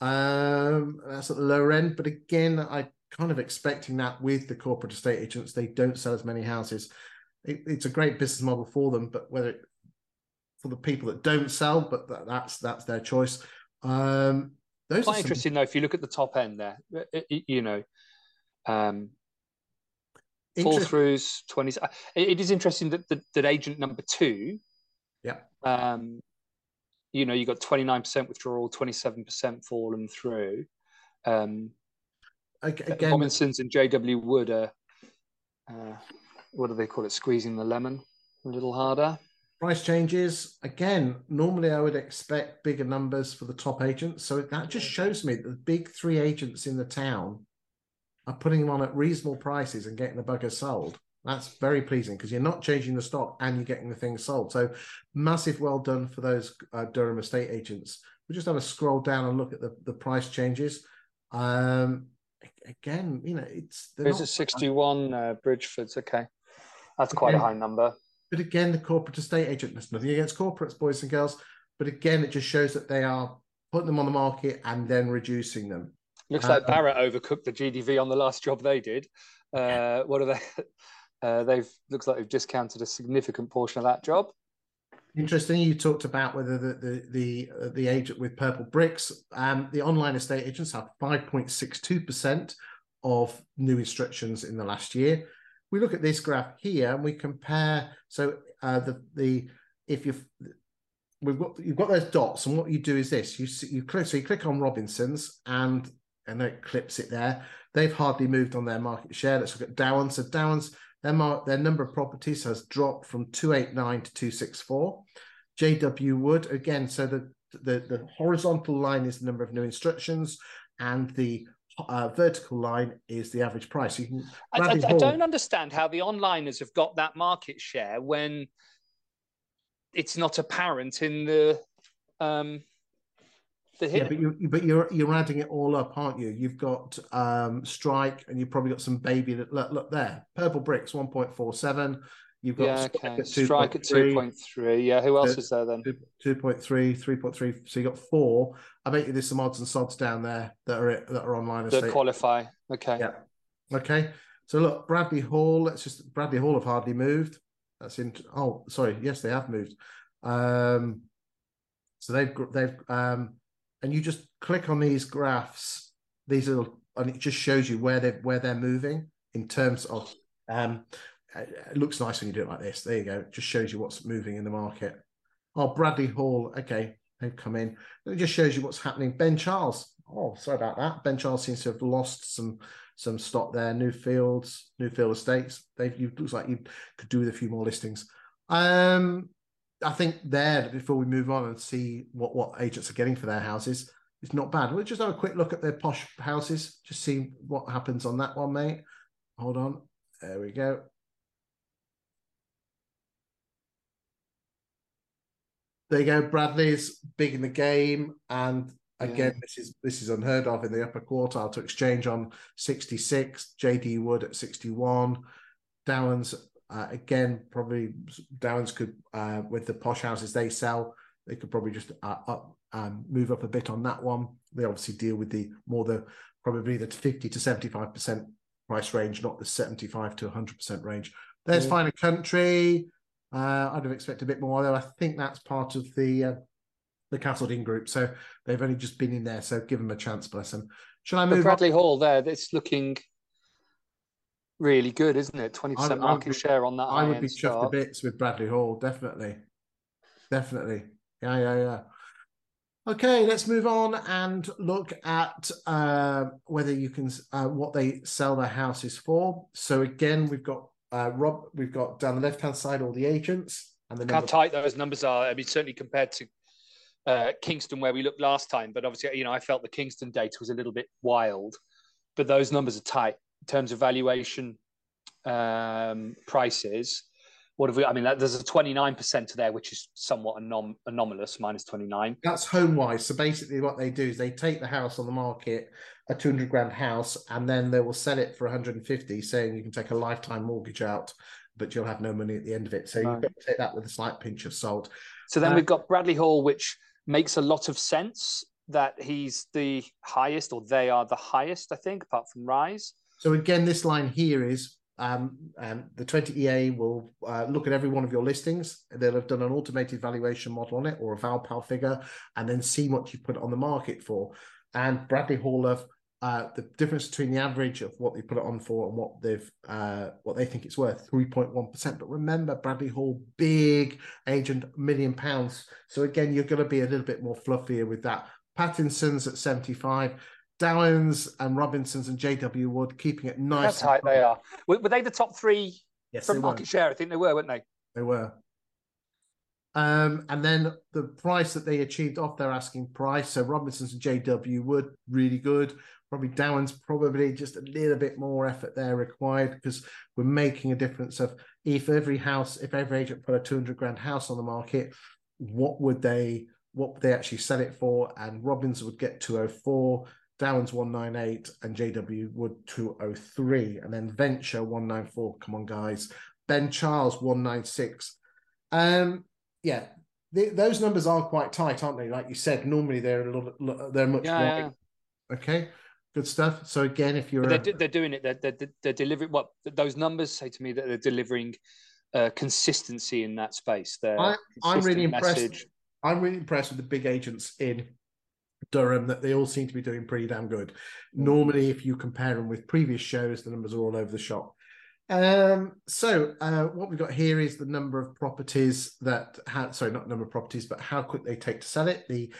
Um, that's at the lower end. But again, I kind of expecting that with the corporate estate agents, they don't sell as many houses. It, it's a great business model for them, but whether it, for the people that don't sell, but that, that's that's their choice. Um, those Quite interesting though. If you look at the top end there, you know, um, fall throughs twenty. It is interesting that, that, that agent number two, yeah, um, you know, you got twenty nine percent withdrawal, twenty seven percent fallen through. Um, Again, Robinsons and JW Wood are, uh, what do they call it? Squeezing the lemon a little harder. Price changes again. Normally, I would expect bigger numbers for the top agents. So that just shows me that the big three agents in the town are putting them on at reasonable prices and getting the buggers sold. That's very pleasing because you're not changing the stock and you're getting the things sold. So massive well done for those uh, Durham estate agents. We just have a scroll down and look at the, the price changes. Um, again, you know, it's there's a 61 uh, Bridgford's. Okay, that's quite a high number. But again, the corporate estate agent, there's nothing against corporates, boys and girls. But again, it just shows that they are putting them on the market and then reducing them. Looks like uh, Barratt overcooked the GDV on the last job they did. Uh, what are they? [LAUGHS] Uh, they've looks like they've discounted a significant portion of that job. Interesting. You talked about whether the the the, uh, the agent with purple bricks, um, the online estate agents have five point six two percent of new instructions in the last year we look at this graph here and we compare. So uh, the the if you've we've got you've got those dots, and what you do is this: you see, you click so you click on Robinsons and and it clips it there. They've hardly moved on their market share. Let's look at Dowens. So Dowens, their mar- their number of properties has dropped from two eight nine to two six four. JW Wood again. So the the the horizontal line is the number of new instructions, and the uh, vertical line is the average price. You can I, I, I, don't understand how the onliners have got that market share when it's not apparent in the um, They're Yeah, but you but you're you're adding it all up, aren't you? You've got um strike and you've probably got some baby that look, look there. Purple bricks 1.47. You've got yeah, Strike okay. at Strike at 2.3, 2.3. Yeah, who else Uh, is there then? 2.3, 3.3. So you got four. I bet you there's some odds and sods down there that are that are online. That qualify. Okay. Yeah. Okay. So look, Bradley Hall. Let's just Bradley Hall have hardly moved. That's in. Oh, sorry. Yes, they have moved. Um, so they've they've um, and you just click on these graphs. These little and it just shows you where they where they're moving in terms of. Um, it looks nice when you do it like this. There you go. It just shows you what's moving in the market. Oh, Bradley Hall. Okay, they've come in. It just shows you what's happening. Ben Charles. Oh, sorry about that. Ben Charles seems to have lost some some stock there. New fields, Newfield Estates. They've you looks like you could do with a few more listings. Um, I think there before we move on and see what what agents are getting for their houses, it's not bad. We'll just have a quick look at their posh houses, just see what happens on that one, mate. Hold on. There we go. There you go. Bradley's big in the game, and again, Yeah. this is this is unheard of in the upper quartile to exchange on 66. JW Wood at 61. Downs uh, again, probably Downs could uh, with the posh houses they sell, they could probably just uh, up um, move up a bit on that one. They obviously deal with the more the probably the 50 to 75 percent price range, not the 75 to 100 percent range. There's Yeah. Fine and Country. Uh, I'd have expected a bit more, though. I think that's part of the uh, the Castledine group, so they've only just been in there. So give them a chance, bless them. Shall I But move Bradley Hall there, that's looking really good, isn't it? 20% I- I would market be- share on that. I would be chuffed to bits with Bradley Hall, definitely, definitely. Yeah, yeah, yeah. Okay, let's move on and look at uh, whether you can uh, what they sell their houses for. So again, we've got uh, Rob. We've got down the left hand side all the agents and the How number. tight those numbers are. I mean, certainly compared to uh, Kingston, where we looked last time. But obviously, you know, I felt the Kingston data was a little bit wild. But those numbers are tight in terms of valuation um, prices. What have we? I mean, that, there's a 29% there, which is somewhat anom- anomalous, minus 29. That's Homewise. So basically, what they do is they take the house on the market, a 200 grand house, and then they will sell it for 150, saying you can take a lifetime mortgage out, but you'll have no money at the end of it. So you've got to take that with a slight pinch of salt. So then Uh, we've got Bradley Hall, which makes a lot of sense that he's the highest, or they are the highest, I think, apart from Rise. So again, this line here is um, um, the 20EA will uh, look at every one of your listings. They'll have done an automated valuation model on it or a Valpal figure, and then see what you put on the market for. And Bradley Hall have uh, the difference between the average of what they put it on for and what they've uh, what they think it's worth, three point one percent. But remember, Bradley Hall, big agent, million pounds. So again, you're going to be a little bit more fluffier with that. Pattinson's at seventy five. Downs and Robinsons and JW Wood keeping it nice. and tight they are. Were, were they the top three Yes, from market were. share? I think they were, weren't they? They were. Um, and then the price that they achieved off their asking price. So Robinsons and JW Wood really good. Probably Downs probably just a little bit more effort there required because we're making a difference of if every house, if every agent put a 200 grand house on the market, what would they what would they actually sell it for? And Robbins would get 204, Downs 198, and JW Wood 203, and then Venture 194. Come on, guys. Ben Charles 196. Um, yeah, th those numbers are quite tight, aren't they? Like you said, normally they're a little, they're much Yeah, yeah. Okay, good stuff. So again, if you're they're, they're doing it. They're, they're, they're delivering what those numbers say to me that they're delivering uh, consistency in that space. They're I- I'm really impressed. message. I'm really impressed with the big agents in Durham that they all seem to be doing pretty damn good. Normally, if you compare them with previous shows, the numbers are all over the shop. Um, so uh, what we've got here is the number of properties that ha sorry, not number of properties, but how quick they take to sell it. The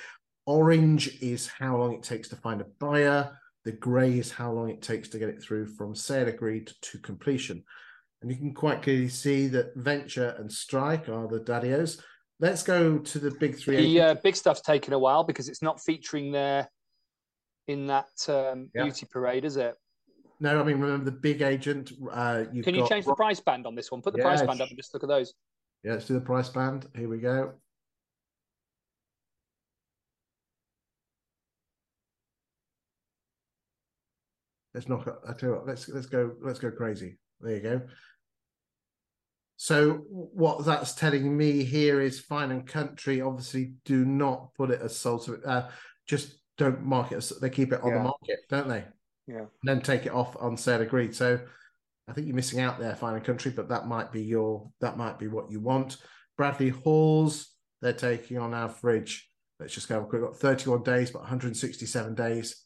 orange is how long it takes to find a buyer. The grey is how long it takes to get it through from sale agreed to completion. And you can quite clearly see that Venture and Strike are the daddios. Let's go to the big three. The uh, big stuff's taken a while because it's not featuring there in that um, Yeah. beauty parade, is it? No, I mean remember the big agent. Uh, you've Can you got change the price band on this one? Put the Yeah, price band up and just look at those. Yeah, let's do the price band. Here we go. Let's knock. I tell you what. Let's let's go. Let's go crazy. There you go. So what that's telling me here is Fine and Country obviously do not put it as sold uh, just don't mark it as they keep it on Yeah. the market, don't they? Yeah. And then take it off on sale agreed. So I think you're missing out there, Fine and Country, but that might be your that might be what you want. Bradley Halls, they're taking on average. Let's just go. We've got 31 days, but 167 days.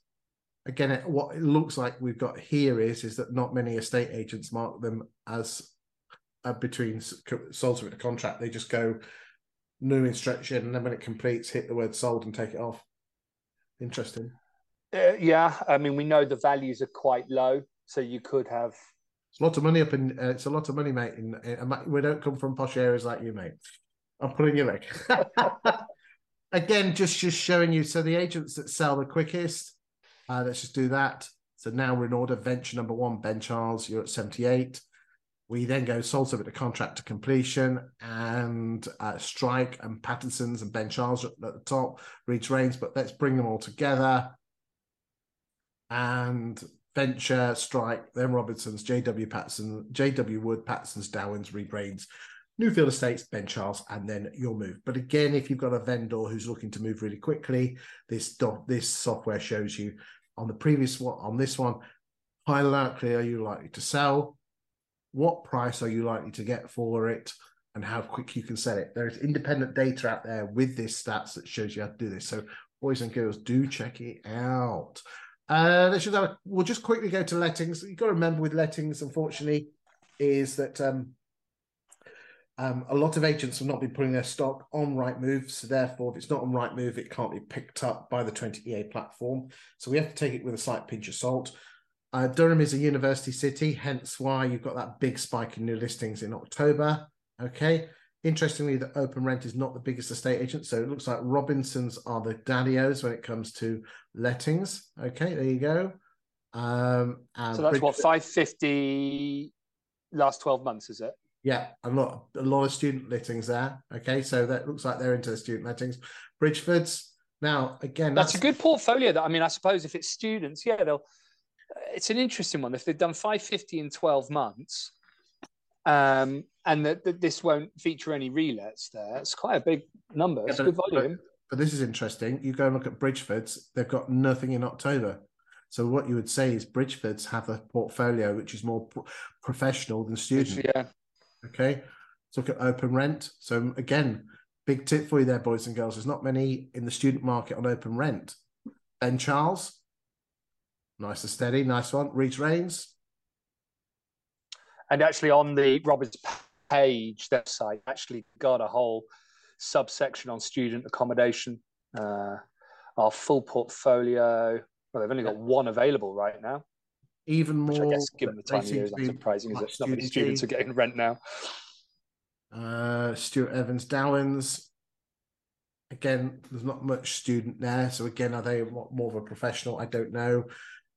Again, it, what it looks like we've got here is is that not many estate agents mark them as uh, between sold with a contract. They just go new instruction, and then when it completes, hit the word sold and take it off. Interesting. Uh, yeah, I mean, we know the values are quite low, so you could have. It's a lot of money up in. Uh, it's a lot of money, mate. In, in and we don't come from posh areas like you, mate. I'm pulling your leg. [LAUGHS] [LAUGHS] Again, just just showing you. So the agents that sell the quickest. Uh, let's just do that. So now we're in order. Venture number one, Ben Charles. You're at 78. We then go sold subject the contract to completion, and uh, Strike and Pattinson's and Ben Charles at the top. Reeds Rains, but let's bring them all together. And Venture, Strike, then Robinson's, JW Pattinson, JW Wood, Pattinson's, Dowens, Reed Rains, Newfield Estates, Ben Charles, and then your move. But again, if you've got a vendor who's looking to move really quickly, this doc, this software shows you on the previous one, on this one, how likely are you likely to sell? What price are you likely to get for it? And how quick you can sell it. There's independent data out there with this stats that shows you how to do this. So, boys and girls, do check it out. Uh, let's just have a, we'll just quickly go to lettings. You've got to remember with lettings, unfortunately, is that um, um, a lot of agents have not been putting their stock on Rightmove. So therefore, if it's not on Rightmove, it can't be picked up by the 20EA platform. So we have to take it with a slight pinch of salt. Uh, Durham is a university city, hence why you've got that big spike in new listings in October. Okay. Interestingly, the open rent is not the biggest estate agent. So it looks like Robinsons are the daddios when it comes to lettings. Okay, there you go. Um, So that's what five fifty last twelve months, is it? Yeah, a lot, a lot of student lettings there. Okay, so that looks like they're into the student lettings. Bridgford's now again. That's, a good portfolio. That I mean, I suppose if it's students, yeah, they'll. It's an interesting one. If they've done five fifty in twelve months, um, and that that this won't feature any relets there, it's quite a big number. It's Yeah, good but- volume. But this is interesting. You go and look at Bridgford's; they've got nothing in October. So what you would say is Bridgford's have a portfolio which is more pro- professional than student. yeah, Okay, let's look at open rent. So again, big tip for you there, boys and girls. There's not many in the student market on open rent. Ben Charles, nice and steady, nice one. Reeds Rains, and actually on the Roberts page website, actually got a whole subsection on student accommodation. Uh, our full portfolio. Well, they've only got one available right now, even which more. I guess, given the time of year, is not be surprising. Is? Not many students are getting rent now. Uh, Stuart Evans Dowens. Again, there's not much student there. So again, are they more of a professional? I don't know.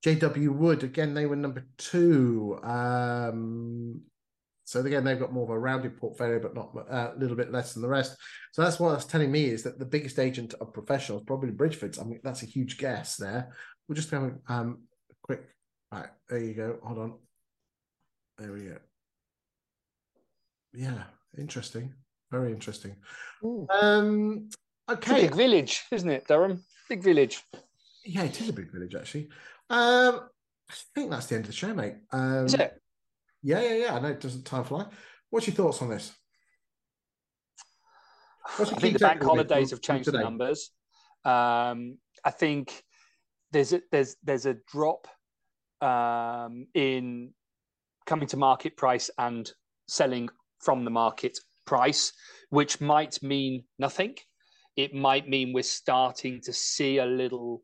JW Wood, again, they were number two. Um, so again, they've got more of a rounded portfolio, but not uh, a little bit less than the rest. So that's what that's telling me is that the biggest agent of professionals, probably Bridgford's. I mean, that's a huge guess there. We'll just have a um. Right, there you go. Hold on. There we go. Yeah, interesting. Very interesting. Um, okay. big village, isn't it, Durham? Big village. Yeah, it is a big village actually. Um, I think that's the end of the show, mate. Um, Is it? Yeah, yeah, yeah. I know it doesn't time fly. What's your thoughts on this? I think the bank holidays have changed from the numbers. Um, I think there's a, there's there's a drop um, in coming to market price and selling from the market price, which might mean nothing. It might mean we're starting to see a little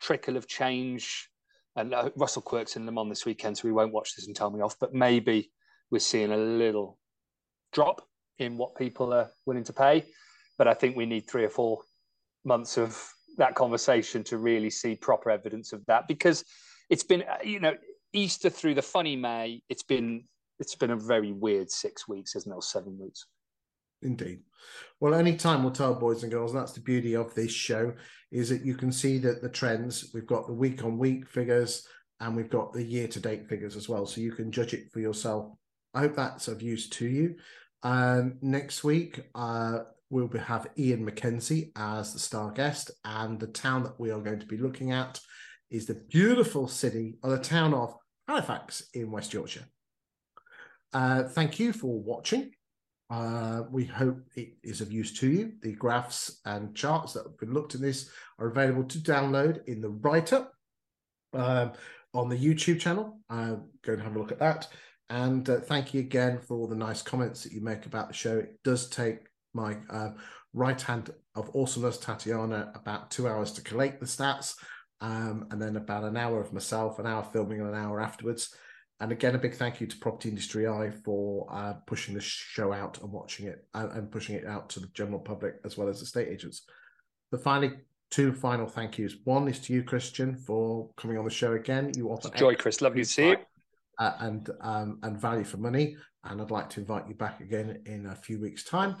trickle of change. And uh, Russell Quirk's in them on this weekend, so we won't watch this and tell me off. But maybe we're seeing a little drop in what people are willing to pay. But I think we need three or four months of that conversation to really see proper evidence of that because it's been, uh, you know, Easter through the funny May. It's been it's been a very weird six weeks, isn't it? Or seven weeks. Indeed. Well, any time will tell, boys and girls. That's the beauty of this show is that you can see that the trends. We've got the week on week figures, and we've got the year to date figures as well, so you can judge it for yourself. I hope that's of use to you. Um, next week, uh, we'll be, have Ian McKenzie as the star guest, and the town that we are going to be looking at is the beautiful city or the town of Halifax in West Yorkshire. Uh, thank you for watching. Uh, we hope it is of use to you. The graphs and charts that have been looked at this are available to download in the write up um, on the YouTube channel. Uh, go and have a look at that. And uh, thank you again for all the nice comments that you make about the show. It does take my uh, right hand of awesomeness, Tatiana, about two hours to collate the stats, um, and then about an hour of myself, an hour filming, and an hour afterwards. And again, a big thank you to Property Industry Eye for uh, pushing the show out and watching it and, and, pushing it out to the general public as well as the estate agents. But finally, two final thank yous. One is to you, Kristian, for coming on the show again. You offer joy, Chris. Lovely to see you. Uh, and um, and value for money. And I'd like to invite you back again in a few weeks' time.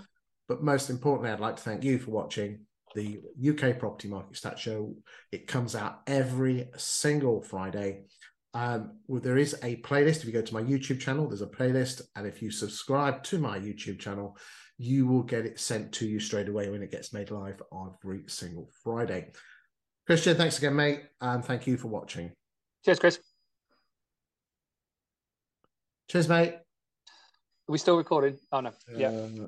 But most importantly, I'd like to thank you for watching the UK Property Market Stat Show. It comes out every single Friday. Um, well, there is a playlist. If you go to my YouTube channel, there's a playlist, and if you subscribe to my YouTube channel, you will get it sent to you straight away when it gets made live every single Friday. Kristian, thanks again, mate, and thank you for watching. Cheers, Chris. Cheers, mate. Are we still recording? Oh no. Yeah. Uh...